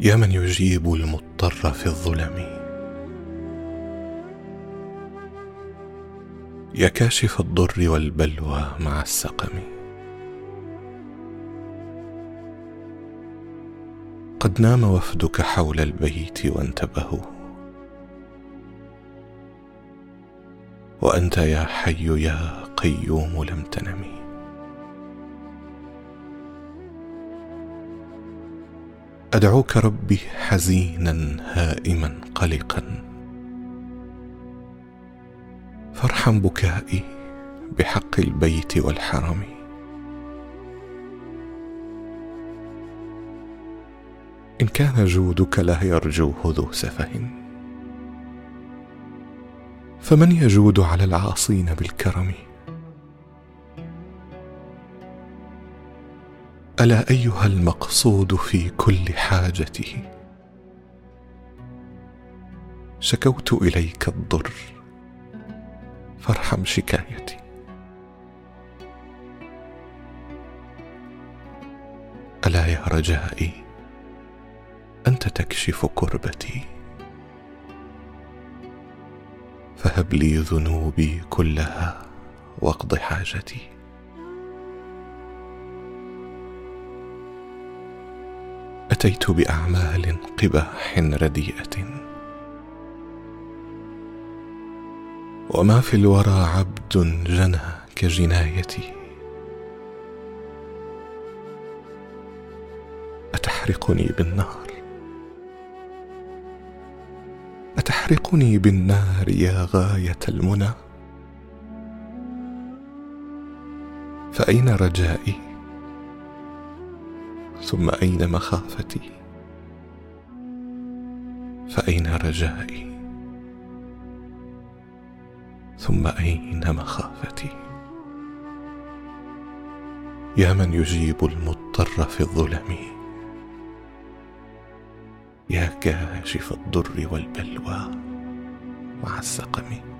يا من يجيب المضطر في الظلم؟ يا كاشف الضر والبلوى مع السقم. قد نام وفدك حول البيت وانتبهوا. وأنت يا حي يا قيوم لم تنم أدعوك ربي حزينا هائما قلقا. فارحم بكائي بحق البيت والحرم. إن كان جودك لا يرجوه ذو سفه. فمن يجود على العاصين بالكرم؟ ألا أيها المقصود في كل حاجته؟ شكوت إليك الضر فارحم شكايتي. ألا يا رجائي أنت تكشف كربتي. فهب لي ذنوبي كلها واقض حاجتي. أتيت بأعمال قباح رديئة. وما في الورى عبد جنى كجنايتي. أتحرقني بالنار أتحرقني بالنار يا غاية المنى. فأين رجائي؟ ثم أين مخافتي؟ فأين رجائي؟ ثم أين مخافتي؟ يا من يجيب المضطر في الظلم؟ يا كاشف الضر والبلوى مع السقم؟